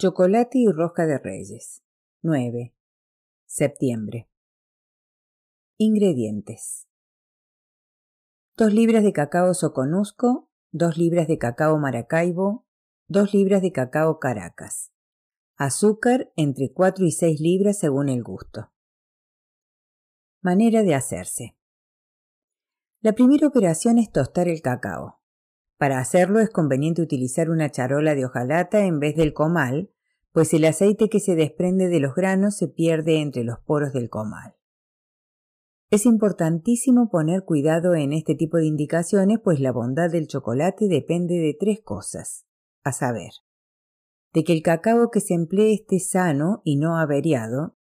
Chocolate y rosca de reyes. 9. Septiembre. Ingredientes. 2 libras de cacao soconusco, 2 libras de cacao maracaibo, 2 libras de cacao caracas. Azúcar entre 4 y 6 libras según el gusto. Manera de hacerse. La primera operación es tostar el cacao. Para hacerlo es conveniente utilizar una charola de hojalata en vez del comal, pues el aceite que se desprende de los granos se pierde entre los poros del comal. Es importantísimo poner cuidado en este tipo de indicaciones, pues la bondad del chocolate depende de tres cosas, a saber, de que el cacao que se emplee esté sano y no averiado,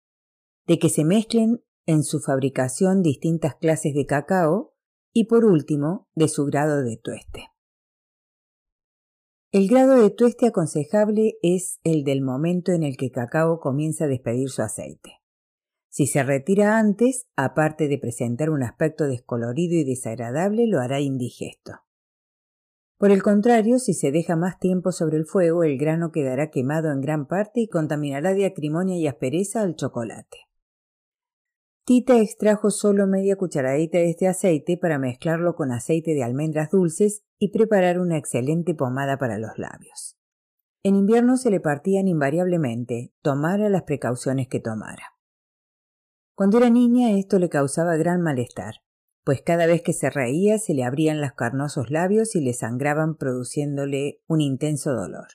de que se mezclen en su fabricación distintas clases de cacao y por último de su grado de tueste. El grado de tueste aconsejable es el del momento en el que cacao comienza a despedir su aceite. Si se retira antes, aparte de presentar un aspecto descolorido y desagradable, lo hará indigesto. Por el contrario, si se deja más tiempo sobre el fuego, el grano quedará quemado en gran parte y contaminará de acrimonia y aspereza al chocolate. Tita extrajo solo media cucharadita de este aceite para mezclarlo con aceite de almendras dulces y preparar una excelente pomada para los labios. En invierno se le partían invariablemente, tomara las precauciones que tomara. Cuando era niña esto le causaba gran malestar, pues cada vez que se reía se le abrían los carnosos labios y le sangraban produciéndole un intenso dolor.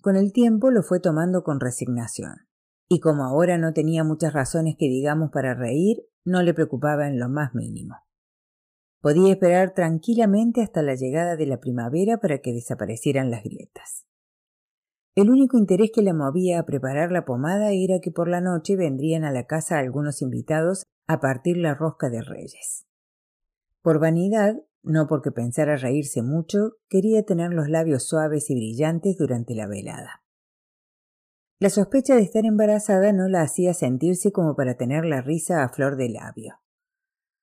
Con el tiempo lo fue tomando con resignación y como ahora no tenía muchas razones que digamos para reír, no le preocupaba en lo más mínimo. Podía esperar tranquilamente hasta la llegada de la primavera para que desaparecieran las grietas. El único interés que le movía a preparar la pomada era que por la noche vendrían a la casa algunos invitados a partir la rosca de reyes. Por vanidad, no porque pensara reírse mucho, quería tener los labios suaves y brillantes durante la velada. La sospecha de estar embarazada no la hacía sentirse como para tener la risa a flor de labio.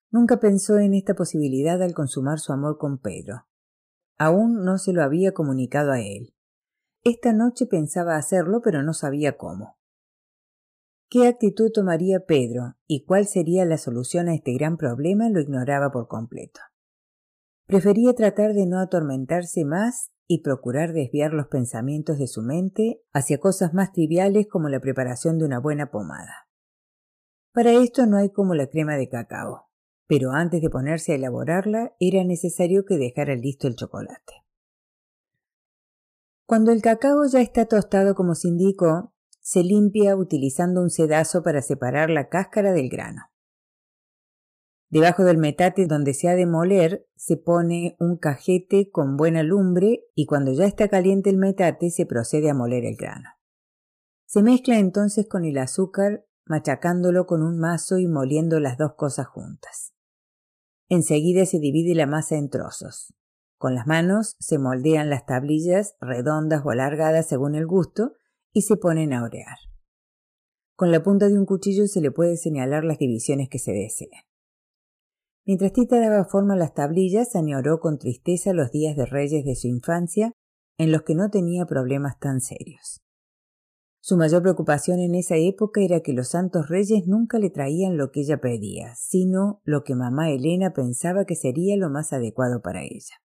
Nunca pensó en esta posibilidad al consumar su amor con Pedro. Aún no se lo había comunicado a él. Esta noche pensaba hacerlo, pero no sabía cómo. ¿Qué actitud tomaría Pedro y cuál sería la solución a este gran problema lo ignoraba por completo. Prefería tratar de no atormentarse más y procurar desviar los pensamientos de su mente hacia cosas más triviales como la preparación de una buena pomada. Para esto no hay como la crema de cacao, pero antes de ponerse a elaborarla era necesario que dejara listo el chocolate. Cuando el cacao ya está tostado como se indicó, se limpia utilizando un sedazo para separar la cáscara del grano. Debajo del metate donde se ha de moler se pone un cajete con buena lumbre y cuando ya está caliente el metate se procede a moler el grano. Se mezcla entonces con el azúcar machacándolo con un mazo y moliendo las dos cosas juntas. Enseguida se divide la masa en trozos. Con las manos se moldean las tablillas redondas o alargadas según el gusto y se ponen a orear. Con la punta de un cuchillo se le puede señalar las divisiones que se desean. Mientras Tita daba forma a las tablillas, añoró con tristeza los días de reyes de su infancia, en los que no tenía problemas tan serios. Su mayor preocupación en esa época era que los santos reyes nunca le traían lo que ella pedía, sino lo que mamá Elena pensaba que sería lo más adecuado para ella.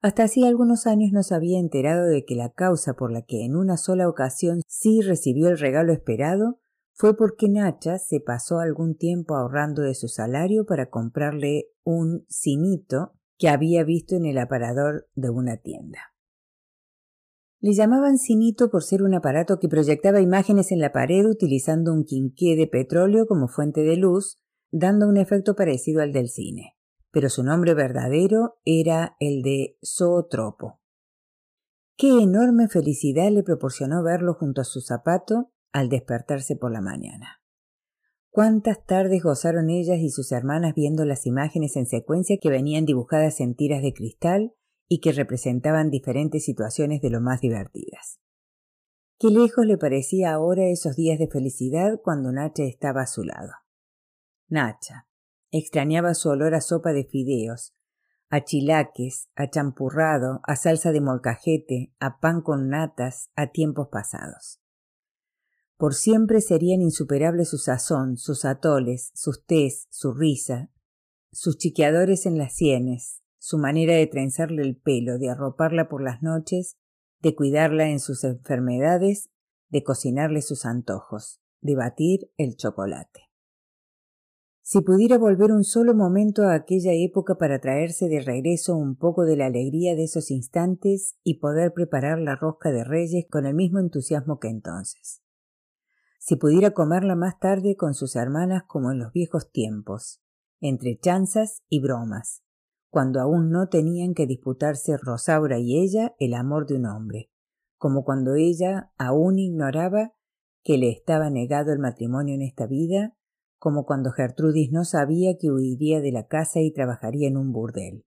Hasta hacía algunos años no se había enterado de que la causa por la que en una sola ocasión sí recibió el regalo esperado fue porque Nacha se pasó algún tiempo ahorrando de su salario para comprarle un cinito que había visto en el aparador de una tienda. Le llamaban cinito por ser un aparato que proyectaba imágenes en la pared utilizando un quinqué de petróleo como fuente de luz, dando un efecto parecido al del cine, pero su nombre verdadero era el de zootropo. Qué enorme felicidad le proporcionó verlo junto a su zapato al despertarse por la mañana. Cuántas tardes gozaron ellas y sus hermanas viendo las imágenes en secuencia que venían dibujadas en tiras de cristal y que representaban diferentes situaciones de lo más divertidas. Qué lejos le parecía ahora esos días de felicidad cuando Nacha estaba a su lado. Nacha extrañaba su olor a sopa de fideos, a chilaques, a champurrado, a salsa de molcajete, a pan con natas, a tiempos pasados. Por siempre serían insuperables su sazón, sus atoles, sus tés, su risa, sus chiqueadores en las sienes, su manera de trenzarle el pelo, de arroparla por las noches, de cuidarla en sus enfermedades, de cocinarle sus antojos, de batir el chocolate. Si pudiera volver un solo momento a aquella época para traerse de regreso un poco de la alegría de esos instantes y poder preparar la rosca de reyes con el mismo entusiasmo que entonces si pudiera comerla más tarde con sus hermanas como en los viejos tiempos, entre chanzas y bromas, cuando aún no tenían que disputarse Rosaura y ella el amor de un hombre, como cuando ella aún ignoraba que le estaba negado el matrimonio en esta vida, como cuando Gertrudis no sabía que huiría de la casa y trabajaría en un burdel,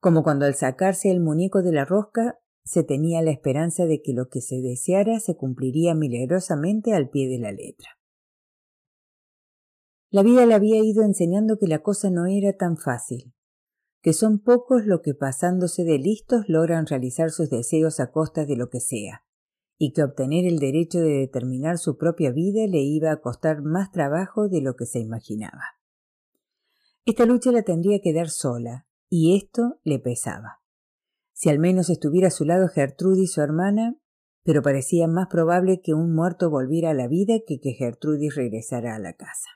como cuando al sacarse el muñeco de la rosca se tenía la esperanza de que lo que se deseara se cumpliría milagrosamente al pie de la letra. La vida le había ido enseñando que la cosa no era tan fácil, que son pocos los que pasándose de listos logran realizar sus deseos a costa de lo que sea, y que obtener el derecho de determinar su propia vida le iba a costar más trabajo de lo que se imaginaba. Esta lucha la tendría que dar sola, y esto le pesaba si al menos estuviera a su lado Gertrudis su hermana, pero parecía más probable que un muerto volviera a la vida que que Gertrudis regresara a la casa.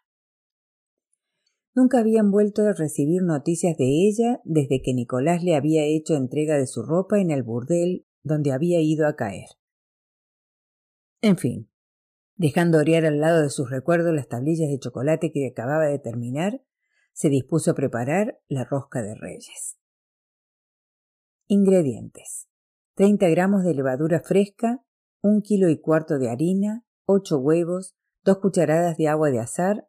Nunca habían vuelto a recibir noticias de ella desde que Nicolás le había hecho entrega de su ropa en el burdel donde había ido a caer. En fin, dejando orear al lado de sus recuerdos las tablillas de chocolate que acababa de terminar, se dispuso a preparar la rosca de reyes. Ingredientes. 30 gramos de levadura fresca, un kilo y cuarto de harina, 8 huevos, 2 cucharadas de agua de azar,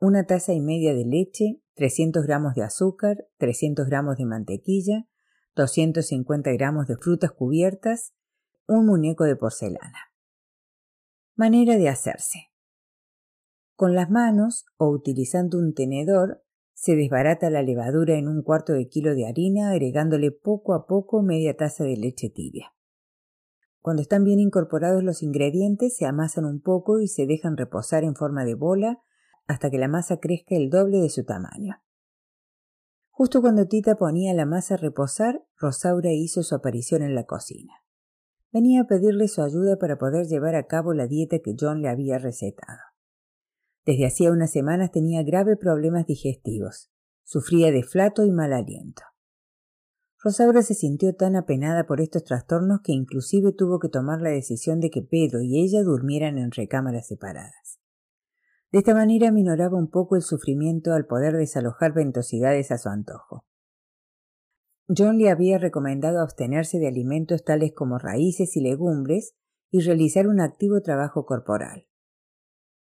una taza y media de leche, 300 gramos de azúcar, 300 gramos de mantequilla, 250 gramos de frutas cubiertas, un muñeco de porcelana. Manera de hacerse. Con las manos o utilizando un tenedor se desbarata la levadura en un cuarto de kilo de harina, agregándole poco a poco media taza de leche tibia. Cuando están bien incorporados los ingredientes, se amasan un poco y se dejan reposar en forma de bola hasta que la masa crezca el doble de su tamaño. Justo cuando Tita ponía la masa a reposar, Rosaura hizo su aparición en la cocina. Venía a pedirle su ayuda para poder llevar a cabo la dieta que John le había recetado. Desde hacía unas semanas tenía graves problemas digestivos. Sufría de flato y mal aliento. Rosaura se sintió tan apenada por estos trastornos que inclusive tuvo que tomar la decisión de que Pedro y ella durmieran en recámaras separadas. De esta manera minoraba un poco el sufrimiento al poder desalojar ventosidades a su antojo. John le había recomendado abstenerse de alimentos tales como raíces y legumbres y realizar un activo trabajo corporal.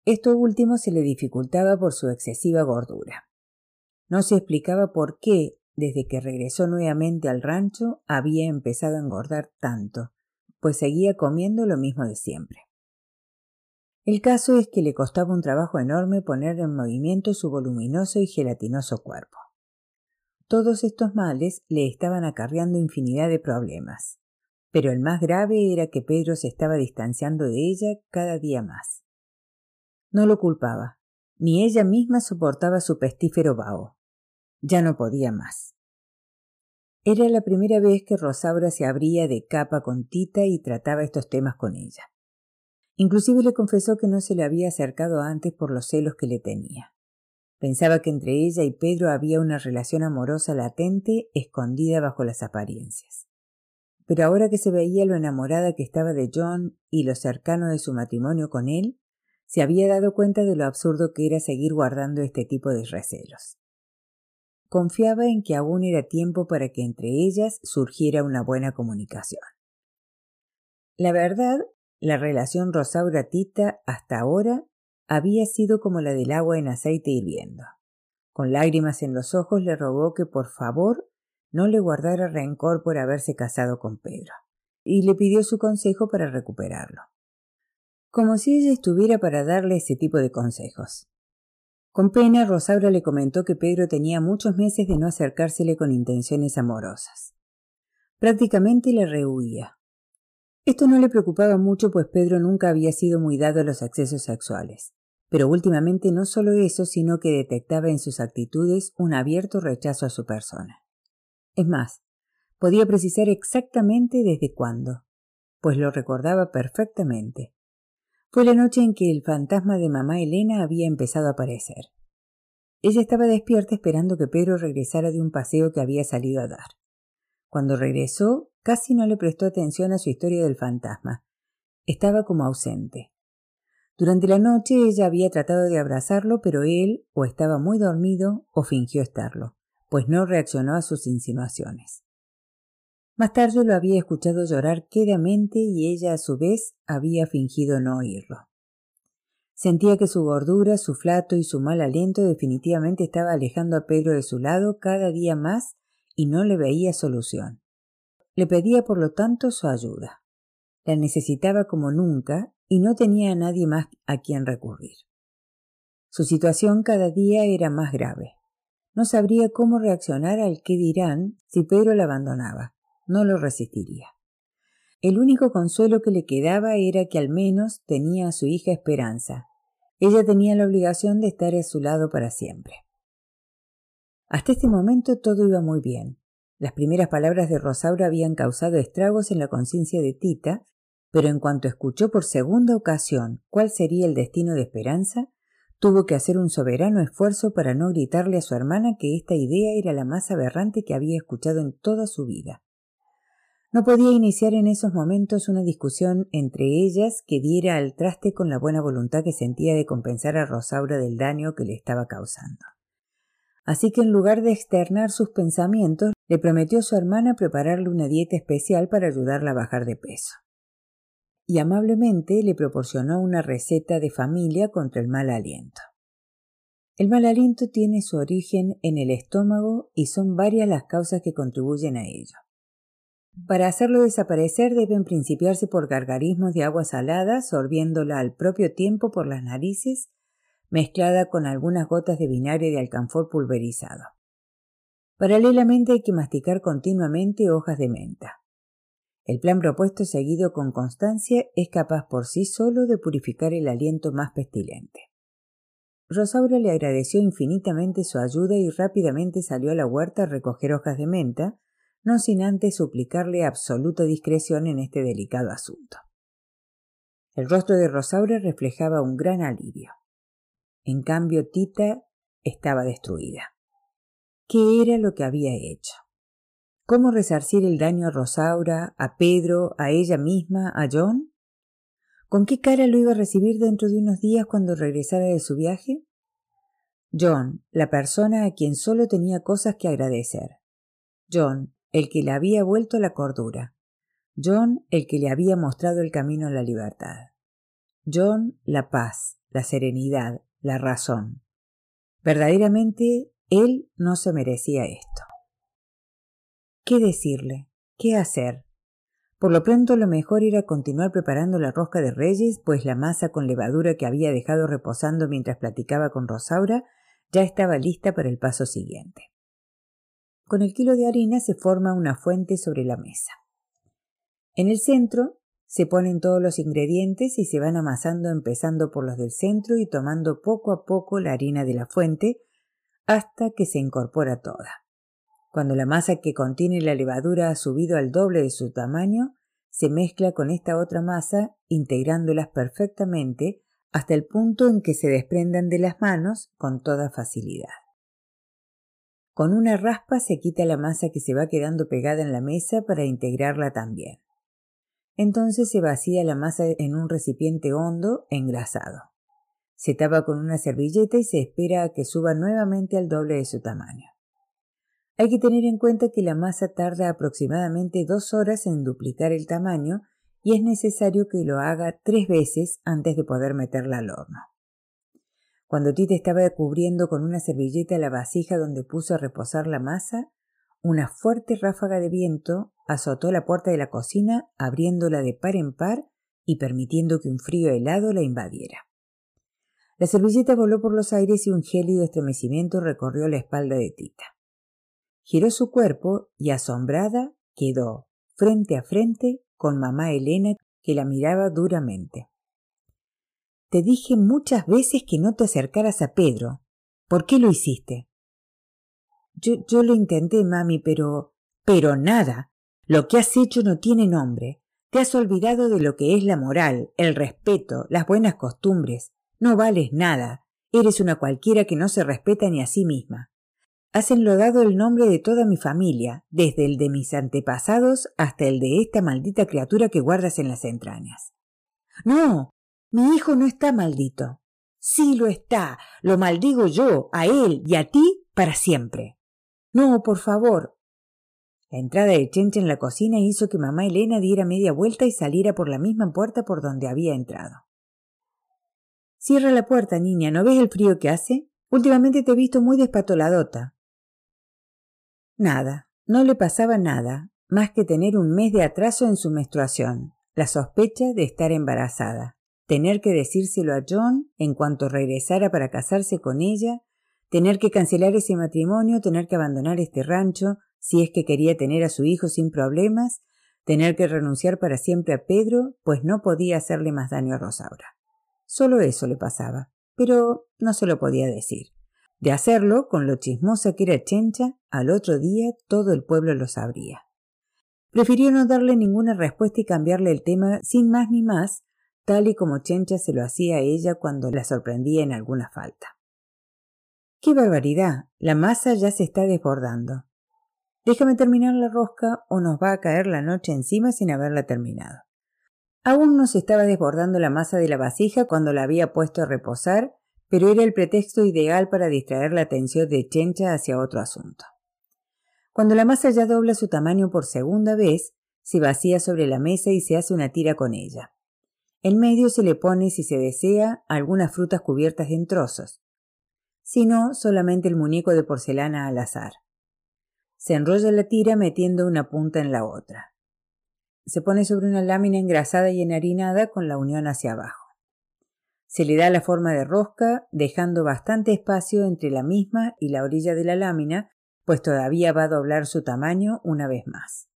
Esto último se le dificultaba por su excesiva gordura. No se explicaba por qué, desde que regresó nuevamente al rancho, había empezado a engordar tanto, pues seguía comiendo lo mismo de siempre. El caso es que le costaba un trabajo enorme poner en movimiento su voluminoso y gelatinoso cuerpo. Todos estos males le estaban acarreando infinidad de problemas, pero el más grave era que Pedro se estaba distanciando de ella cada día más. No lo culpaba, ni ella misma soportaba su pestífero vaho. Ya no podía más. Era la primera vez que Rosaura se abría de capa con Tita y trataba estos temas con ella. Inclusive le confesó que no se le había acercado antes por los celos que le tenía. Pensaba que entre ella y Pedro había una relación amorosa latente escondida bajo las apariencias. Pero ahora que se veía lo enamorada que estaba de John y lo cercano de su matrimonio con él, se había dado cuenta de lo absurdo que era seguir guardando este tipo de recelos. Confiaba en que aún era tiempo para que entre ellas surgiera una buena comunicación. La verdad, la relación Rosaura-Tita hasta ahora había sido como la del agua en aceite hirviendo. Con lágrimas en los ojos le rogó que por favor no le guardara rencor por haberse casado con Pedro, y le pidió su consejo para recuperarlo como si ella estuviera para darle ese tipo de consejos. Con pena, Rosaura le comentó que Pedro tenía muchos meses de no acercársele con intenciones amorosas. Prácticamente le rehuía. Esto no le preocupaba mucho, pues Pedro nunca había sido muy dado a los accesos sexuales. Pero últimamente no solo eso, sino que detectaba en sus actitudes un abierto rechazo a su persona. Es más, podía precisar exactamente desde cuándo, pues lo recordaba perfectamente. Fue la noche en que el fantasma de mamá Elena había empezado a aparecer. Ella estaba despierta esperando que Pedro regresara de un paseo que había salido a dar. Cuando regresó, casi no le prestó atención a su historia del fantasma. Estaba como ausente. Durante la noche ella había tratado de abrazarlo, pero él o estaba muy dormido o fingió estarlo, pues no reaccionó a sus insinuaciones. Más tarde lo había escuchado llorar quedamente y ella a su vez había fingido no oírlo. Sentía que su gordura, su flato y su mal aliento definitivamente estaba alejando a Pedro de su lado cada día más y no le veía solución. Le pedía por lo tanto su ayuda. La necesitaba como nunca y no tenía a nadie más a quien recurrir. Su situación cada día era más grave. No sabría cómo reaccionar al qué dirán si Pedro la abandonaba no lo resistiría. El único consuelo que le quedaba era que al menos tenía a su hija Esperanza. Ella tenía la obligación de estar a su lado para siempre. Hasta este momento todo iba muy bien. Las primeras palabras de Rosaura habían causado estragos en la conciencia de Tita, pero en cuanto escuchó por segunda ocasión cuál sería el destino de Esperanza, tuvo que hacer un soberano esfuerzo para no gritarle a su hermana que esta idea era la más aberrante que había escuchado en toda su vida. No podía iniciar en esos momentos una discusión entre ellas que diera al traste con la buena voluntad que sentía de compensar a Rosaura del daño que le estaba causando. Así que en lugar de externar sus pensamientos, le prometió a su hermana prepararle una dieta especial para ayudarla a bajar de peso. Y amablemente le proporcionó una receta de familia contra el mal aliento. El mal aliento tiene su origen en el estómago y son varias las causas que contribuyen a ello. Para hacerlo desaparecer deben principiarse por gargarismos de agua salada, sorbiéndola al propio tiempo por las narices, mezclada con algunas gotas de vinagre de alcanfor pulverizado. Paralelamente hay que masticar continuamente hojas de menta. El plan propuesto seguido con constancia es capaz por sí solo de purificar el aliento más pestilente. Rosaura le agradeció infinitamente su ayuda y rápidamente salió a la huerta a recoger hojas de menta, no sin antes suplicarle absoluta discreción en este delicado asunto. El rostro de Rosaura reflejaba un gran alivio. En cambio, Tita estaba destruida. ¿Qué era lo que había hecho? ¿Cómo resarcir el daño a Rosaura, a Pedro, a ella misma, a John? ¿Con qué cara lo iba a recibir dentro de unos días cuando regresara de su viaje? John, la persona a quien solo tenía cosas que agradecer. John, el que le había vuelto la cordura. John, el que le había mostrado el camino a la libertad. John, la paz, la serenidad, la razón. Verdaderamente, él no se merecía esto. ¿Qué decirle? ¿Qué hacer? Por lo pronto lo mejor era continuar preparando la rosca de reyes, pues la masa con levadura que había dejado reposando mientras platicaba con Rosaura ya estaba lista para el paso siguiente. Con el kilo de harina se forma una fuente sobre la mesa. En el centro se ponen todos los ingredientes y se van amasando empezando por los del centro y tomando poco a poco la harina de la fuente hasta que se incorpora toda. Cuando la masa que contiene la levadura ha subido al doble de su tamaño, se mezcla con esta otra masa, integrándolas perfectamente hasta el punto en que se desprendan de las manos con toda facilidad. Con una raspa se quita la masa que se va quedando pegada en la mesa para integrarla también. Entonces se vacía la masa en un recipiente hondo, engrasado. Se tapa con una servilleta y se espera a que suba nuevamente al doble de su tamaño. Hay que tener en cuenta que la masa tarda aproximadamente dos horas en duplicar el tamaño y es necesario que lo haga tres veces antes de poder meterla al horno. Cuando Tita estaba cubriendo con una servilleta la vasija donde puso a reposar la masa, una fuerte ráfaga de viento azotó la puerta de la cocina, abriéndola de par en par y permitiendo que un frío helado la invadiera. La servilleta voló por los aires y un gélido estremecimiento recorrió la espalda de Tita. Giró su cuerpo y asombrada quedó frente a frente con mamá Elena que la miraba duramente. Te dije muchas veces que no te acercaras a Pedro. ¿Por qué lo hiciste? Yo, lo intenté, mami, pero... Pero nada. Lo que has hecho no tiene nombre. Te has olvidado de lo que es la moral, el respeto, las buenas costumbres. No vales nada. Eres una cualquiera que no se respeta ni a sí misma. Has enlodado el nombre de toda mi familia, desde el de mis antepasados hasta el de esta maldita criatura que guardas en las entrañas. No, mi hijo no está maldito. Sí lo está. Lo maldigo yo, a él y a ti para siempre. No, por favor. La entrada de Chencha en la cocina hizo que mamá Elena diera media vuelta y saliera por la misma puerta por donde había entrado. Cierra la puerta, niña. ¿No ves el frío que hace? Últimamente te he visto muy despatoladota. Nada, no le pasaba nada, más que tener un mes de atraso en su menstruación, la sospecha de estar embarazada, tener que decírselo a John en cuanto regresara para casarse con ella, tener que cancelar ese matrimonio, tener que abandonar este rancho, si es que quería tener a su hijo sin problemas, tener que renunciar para siempre a Pedro, pues no podía hacerle más daño a Rosaura. Solo eso le pasaba, pero no se lo podía decir. De hacerlo, con lo chismosa que era Chencha, al otro día todo el pueblo lo sabría. Prefirió no darle ninguna respuesta y cambiarle el tema sin más ni más, tal y como Chencha se lo hacía a ella cuando la sorprendía en alguna falta. ¡Qué barbaridad! La masa ya se está desbordando. Déjame terminar la rosca o nos va a caer la noche encima sin haberla terminado. Aún no se estaba desbordando la masa de la vasija cuando la había puesto a reposar, pero era el pretexto ideal para distraer la atención de Chencha hacia otro asunto. Cuando la masa ya dobla su tamaño por segunda vez, se vacía sobre la mesa y se hace una tira con ella. En medio se le pone, si se desea, algunas frutas cubiertas en trozos. Si no, solamente el muñeco de porcelana al azar. Se enrolla la tira metiendo una punta en la otra se pone sobre una lámina engrasada y enharinada con la unión hacia abajo. Se le da la forma de rosca, dejando bastante espacio entre la misma y la orilla de la lámina, pues todavía va a doblar su tamaño una vez más.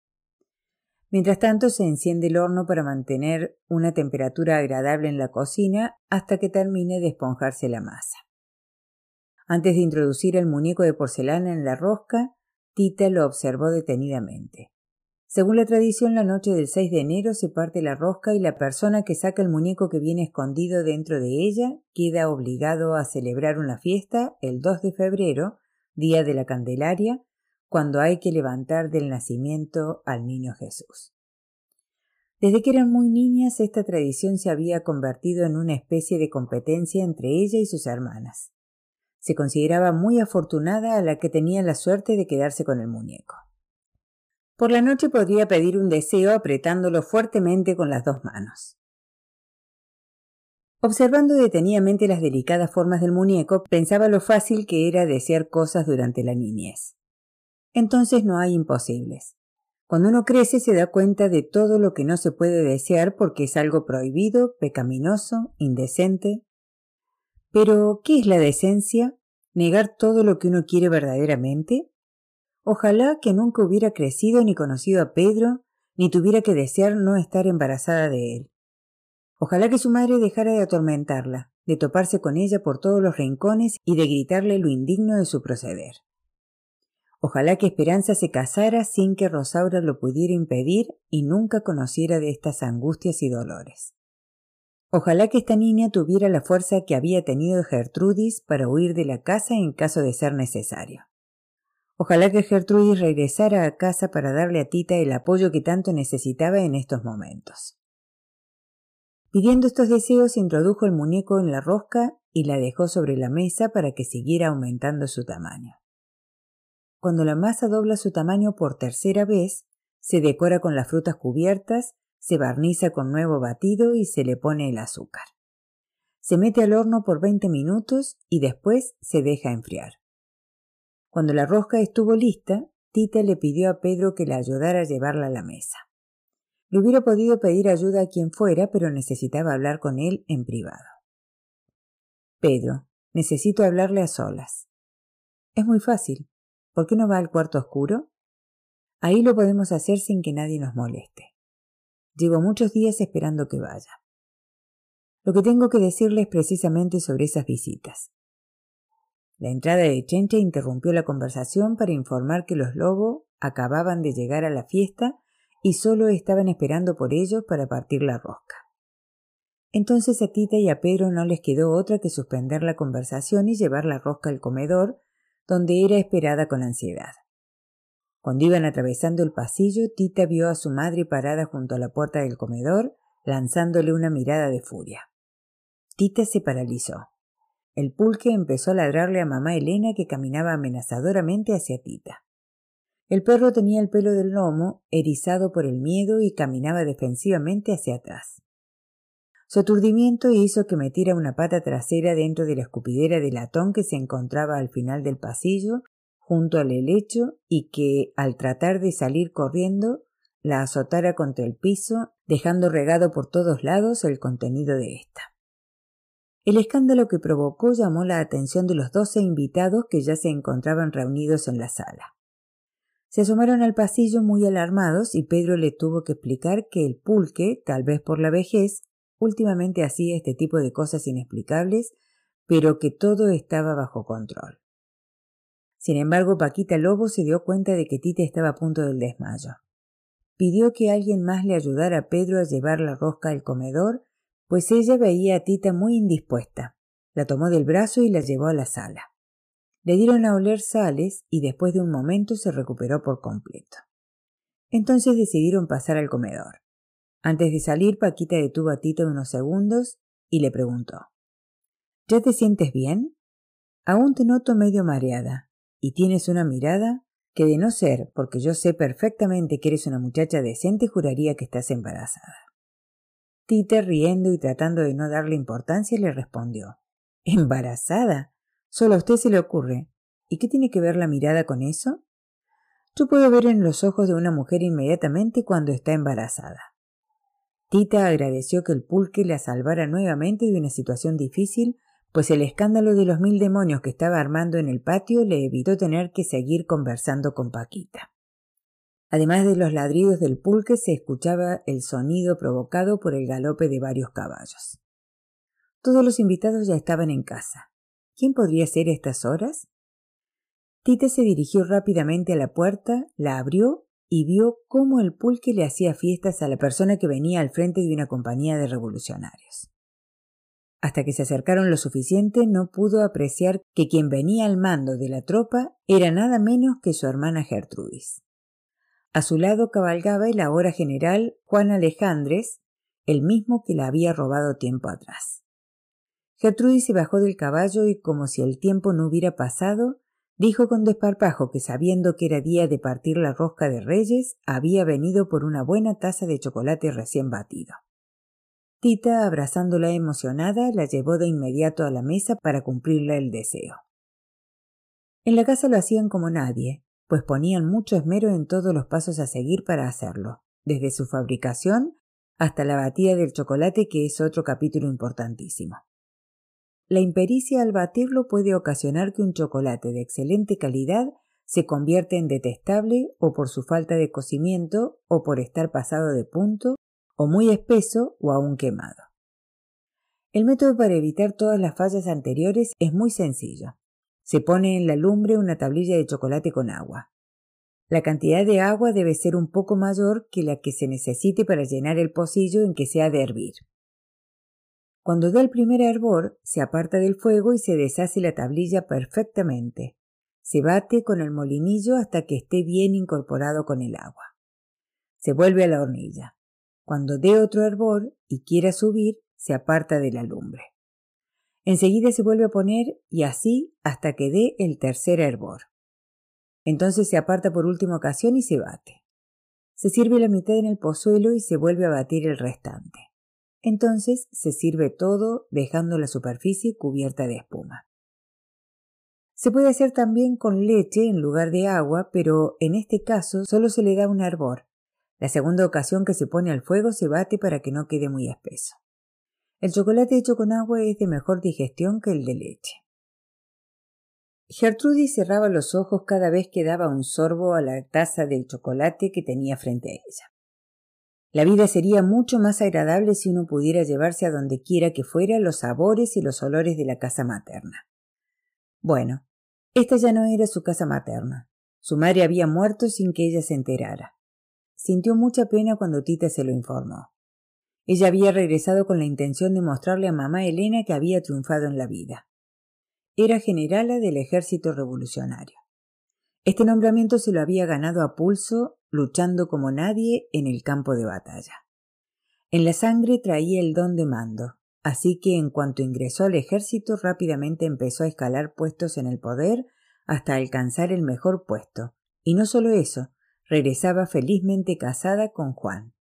Mientras tanto, se enciende el horno para mantener una temperatura agradable en la cocina hasta que termine de esponjarse la masa. Antes de introducir el muñeco de porcelana en la rosca, Tita lo observó detenidamente. Según la tradición, la noche del 6 de enero se parte la rosca y la persona que saca el muñeco que viene escondido dentro de ella queda obligado a celebrar una fiesta el 2 de febrero, día de la Candelaria, cuando hay que levantar del nacimiento al niño Jesús. Desde que eran muy niñas, esta tradición se había convertido en una especie de competencia entre ella y sus hermanas. Se consideraba muy afortunada a la que tenía la suerte de quedarse con el muñeco. Por la noche podría pedir un deseo apretándolo fuertemente con las dos manos. Observando detenidamente las delicadas formas del muñeco, pensaba lo fácil que era desear cosas durante la niñez. Entonces no hay imposibles. Cuando uno crece se da cuenta de todo lo que no se puede desear porque es algo prohibido, pecaminoso, indecente. Pero, ¿qué es la decencia? ¿Negar todo lo que uno quiere verdaderamente? Ojalá que nunca hubiera crecido ni conocido a Pedro, ni tuviera que desear no estar embarazada de él. Ojalá que su madre dejara de atormentarla, de toparse con ella por todos los rincones y de gritarle lo indigno de su proceder. Ojalá que Esperanza se casara sin que Rosaura lo pudiera impedir y nunca conociera de estas angustias y dolores. Ojalá que esta niña tuviera la fuerza que había tenido Gertrudis para huir de la casa en caso de ser necesario. Ojalá que Gertrudis regresara a casa para darle a Tita el apoyo que tanto necesitaba en estos momentos. Pidiendo estos deseos, introdujo el muñeco en la rosca y la dejó sobre la mesa para que siguiera aumentando su tamaño. Cuando la masa dobla su tamaño por tercera vez, se decora con las frutas cubiertas, se barniza con nuevo batido y se le pone el azúcar. Se mete al horno por 20 minutos y después se deja enfriar. Cuando la rosca estuvo lista, Tita le pidió a Pedro que la ayudara a llevarla a la mesa. Le hubiera podido pedir ayuda a quien fuera, pero necesitaba hablar con él en privado. Pedro, necesito hablarle a solas. Es muy fácil. ¿Por qué no va al cuarto oscuro? Ahí lo podemos hacer sin que nadie nos moleste. Llevo muchos días esperando que vaya. Lo que tengo que decirle es precisamente sobre esas visitas. La entrada de Chencha interrumpió la conversación para informar que los lobos acababan de llegar a la fiesta y solo estaban esperando por ellos para partir la rosca. Entonces a Tita y a Pedro no les quedó otra que suspender la conversación y llevar la rosca al comedor, donde era esperada con ansiedad. Cuando iban atravesando el pasillo, Tita vio a su madre parada junto a la puerta del comedor, lanzándole una mirada de furia. Tita se paralizó. El pulque empezó a ladrarle a mamá Elena que caminaba amenazadoramente hacia Tita. El perro tenía el pelo del lomo erizado por el miedo y caminaba defensivamente hacia atrás. Su aturdimiento hizo que metiera una pata trasera dentro de la escupidera de latón que se encontraba al final del pasillo, junto al helecho, y que, al tratar de salir corriendo, la azotara contra el piso, dejando regado por todos lados el contenido de ésta. El escándalo que provocó llamó la atención de los doce invitados que ya se encontraban reunidos en la sala. Se asomaron al pasillo muy alarmados y Pedro le tuvo que explicar que el pulque, tal vez por la vejez, últimamente hacía este tipo de cosas inexplicables, pero que todo estaba bajo control. Sin embargo, Paquita Lobo se dio cuenta de que Tita estaba a punto del desmayo. Pidió que alguien más le ayudara a Pedro a llevar la rosca al comedor, pues ella veía a Tita muy indispuesta. La tomó del brazo y la llevó a la sala. Le dieron a oler sales y después de un momento se recuperó por completo. Entonces decidieron pasar al comedor. Antes de salir, Paquita detuvo a Tita unos segundos y le preguntó ¿Ya te sientes bien? Aún te noto medio mareada, y tienes una mirada que de no ser porque yo sé perfectamente que eres una muchacha decente juraría que estás embarazada. Tita, riendo y tratando de no darle importancia, le respondió ¿Embarazada? Solo a usted se le ocurre. ¿Y qué tiene que ver la mirada con eso? Yo puedo ver en los ojos de una mujer inmediatamente cuando está embarazada. Tita agradeció que el pulque la salvara nuevamente de una situación difícil, pues el escándalo de los mil demonios que estaba armando en el patio le evitó tener que seguir conversando con Paquita. Además de los ladridos del pulque se escuchaba el sonido provocado por el galope de varios caballos. Todos los invitados ya estaban en casa. ¿Quién podría ser a estas horas? Tita se dirigió rápidamente a la puerta, la abrió y vio cómo el pulque le hacía fiestas a la persona que venía al frente de una compañía de revolucionarios. Hasta que se acercaron lo suficiente, no pudo apreciar que quien venía al mando de la tropa era nada menos que su hermana Gertrudis. A su lado cabalgaba el ahora general Juan Alejandres, el mismo que la había robado tiempo atrás. Gertrudis se bajó del caballo y como si el tiempo no hubiera pasado, dijo con desparpajo que sabiendo que era día de partir la rosca de reyes, había venido por una buena taza de chocolate recién batido. Tita, abrazándola emocionada, la llevó de inmediato a la mesa para cumplirle el deseo. En la casa lo hacían como nadie, pues ponían mucho esmero en todos los pasos a seguir para hacerlo, desde su fabricación hasta la batida del chocolate, que es otro capítulo importantísimo. La impericia al batirlo puede ocasionar que un chocolate de excelente calidad se convierta en detestable o por su falta de cocimiento o por estar pasado de punto o muy espeso o aún quemado. El método para evitar todas las fallas anteriores es muy sencillo. Se pone en la lumbre una tablilla de chocolate con agua. La cantidad de agua debe ser un poco mayor que la que se necesite para llenar el pocillo en que se ha de hervir. Cuando da el primer hervor, se aparta del fuego y se deshace la tablilla perfectamente. Se bate con el molinillo hasta que esté bien incorporado con el agua. Se vuelve a la hornilla. Cuando dé otro hervor y quiera subir, se aparta de la lumbre. Enseguida se vuelve a poner y así hasta que dé el tercer hervor. Entonces se aparta por última ocasión y se bate. Se sirve la mitad en el pozuelo y se vuelve a batir el restante. Entonces se sirve todo dejando la superficie cubierta de espuma. Se puede hacer también con leche en lugar de agua, pero en este caso solo se le da un hervor. La segunda ocasión que se pone al fuego se bate para que no quede muy espeso. El chocolate hecho con agua es de mejor digestión que el de leche. Gertrudis cerraba los ojos cada vez que daba un sorbo a la taza del chocolate que tenía frente a ella. La vida sería mucho más agradable si uno pudiera llevarse a donde quiera que fuera los sabores y los olores de la casa materna. Bueno, esta ya no era su casa materna. Su madre había muerto sin que ella se enterara. Sintió mucha pena cuando Tita se lo informó. Ella había regresado con la intención de mostrarle a mamá Elena que había triunfado en la vida. Era generala del ejército revolucionario. Este nombramiento se lo había ganado a pulso, luchando como nadie en el campo de batalla. En la sangre traía el don de mando, así que en cuanto ingresó al ejército rápidamente empezó a escalar puestos en el poder hasta alcanzar el mejor puesto, y no solo eso, regresaba felizmente casada con Juan.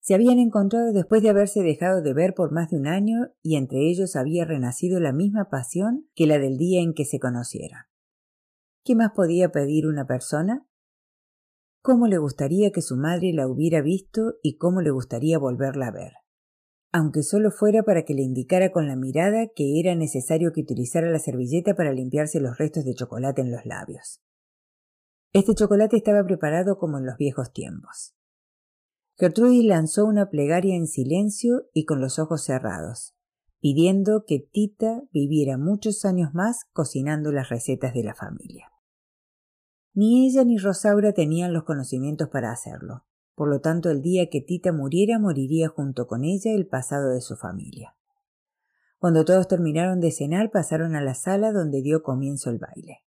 Se habían encontrado después de haberse dejado de ver por más de un año y entre ellos había renacido la misma pasión que la del día en que se conocieron. ¿Qué más podía pedir una persona? ¿Cómo le gustaría que su madre la hubiera visto y cómo le gustaría volverla a ver? Aunque solo fuera para que le indicara con la mirada que era necesario que utilizara la servilleta para limpiarse los restos de chocolate en los labios. Este chocolate estaba preparado como en los viejos tiempos. Gertrudis lanzó una plegaria en silencio y con los ojos cerrados, pidiendo que Tita viviera muchos años más cocinando las recetas de la familia. Ni ella ni Rosaura tenían los conocimientos para hacerlo, por lo tanto el día que Tita muriera moriría junto con ella el pasado de su familia. Cuando todos terminaron de cenar pasaron a la sala donde dio comienzo el baile.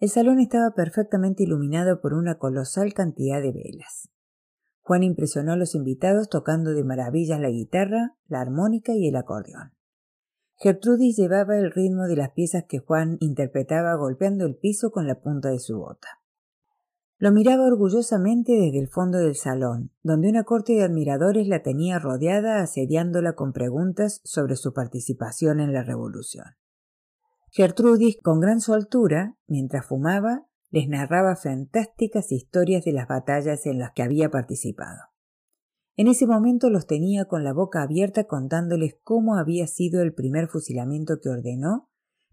El salón estaba perfectamente iluminado por una colosal cantidad de velas. Juan impresionó a los invitados tocando de maravillas la guitarra, la armónica y el acordeón. Gertrudis llevaba el ritmo de las piezas que Juan interpretaba golpeando el piso con la punta de su bota. Lo miraba orgullosamente desde el fondo del salón, donde una corte de admiradores la tenía rodeada asediándola con preguntas sobre su participación en la revolución. Gertrudis, con gran soltura, mientras fumaba, les narraba fantásticas historias de las batallas en las que había participado. En ese momento los tenía con la boca abierta contándoles cómo había sido el primer fusilamiento que ordenó,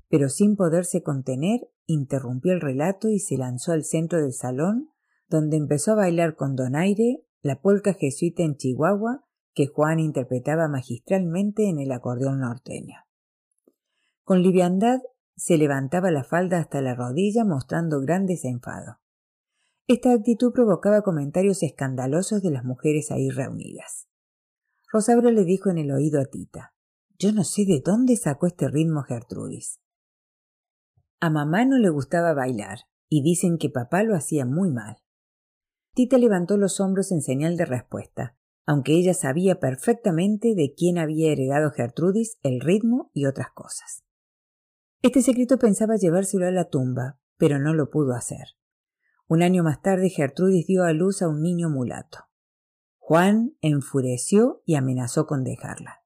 pero sin poderse contener, interrumpió el relato y se lanzó al centro del salón, donde empezó a bailar con donaire la polca jesuita en Chihuahua que Juan interpretaba magistralmente en el acordeón norteño. Con liviandad se levantaba la falda hasta la rodilla mostrando gran desenfado. Esta actitud provocaba comentarios escandalosos de las mujeres ahí reunidas. Rosaura le dijo en el oído a Tita Yo no sé de dónde sacó este ritmo Gertrudis. A mamá no le gustaba bailar, y dicen que papá lo hacía muy mal. Tita levantó los hombros en señal de respuesta, aunque ella sabía perfectamente de quién había heredado Gertrudis el ritmo y otras cosas. Este secreto pensaba llevárselo a la tumba, pero no lo pudo hacer. Un año más tarde Gertrudis dio a luz a un niño mulato. Juan enfureció y amenazó con dejarla.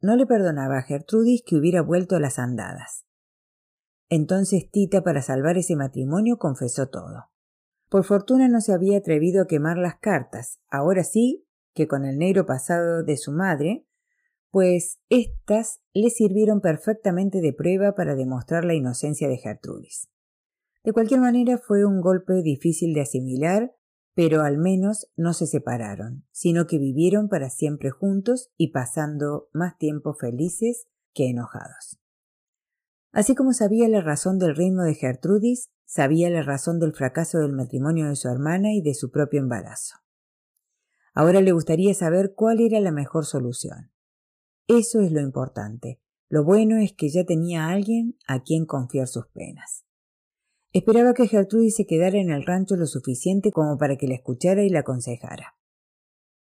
No le perdonaba a Gertrudis que hubiera vuelto a las andadas. Entonces Tita, para salvar ese matrimonio, confesó todo. Por fortuna no se había atrevido a quemar las cartas, ahora sí que con el negro pasado de su madre, pues éstas le sirvieron perfectamente de prueba para demostrar la inocencia de Gertrudis. De cualquier manera fue un golpe difícil de asimilar, pero al menos no se separaron, sino que vivieron para siempre juntos y pasando más tiempo felices que enojados. Así como sabía la razón del ritmo de Gertrudis, sabía la razón del fracaso del matrimonio de su hermana y de su propio embarazo. Ahora le gustaría saber cuál era la mejor solución. Eso es lo importante. Lo bueno es que ya tenía a alguien a quien confiar sus penas. Esperaba que Gertrudis se quedara en el rancho lo suficiente como para que la escuchara y la aconsejara.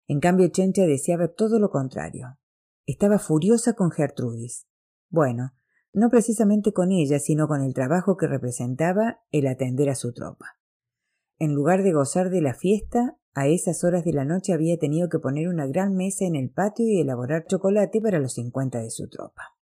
En cambio, Chencha deseaba todo lo contrario. Estaba furiosa con Gertrudis. Bueno, no precisamente con ella, sino con el trabajo que representaba el atender a su tropa. En lugar de gozar de la fiesta, a esas horas de la noche había tenido que poner una gran mesa en el patio y elaborar chocolate para los cincuenta de su tropa.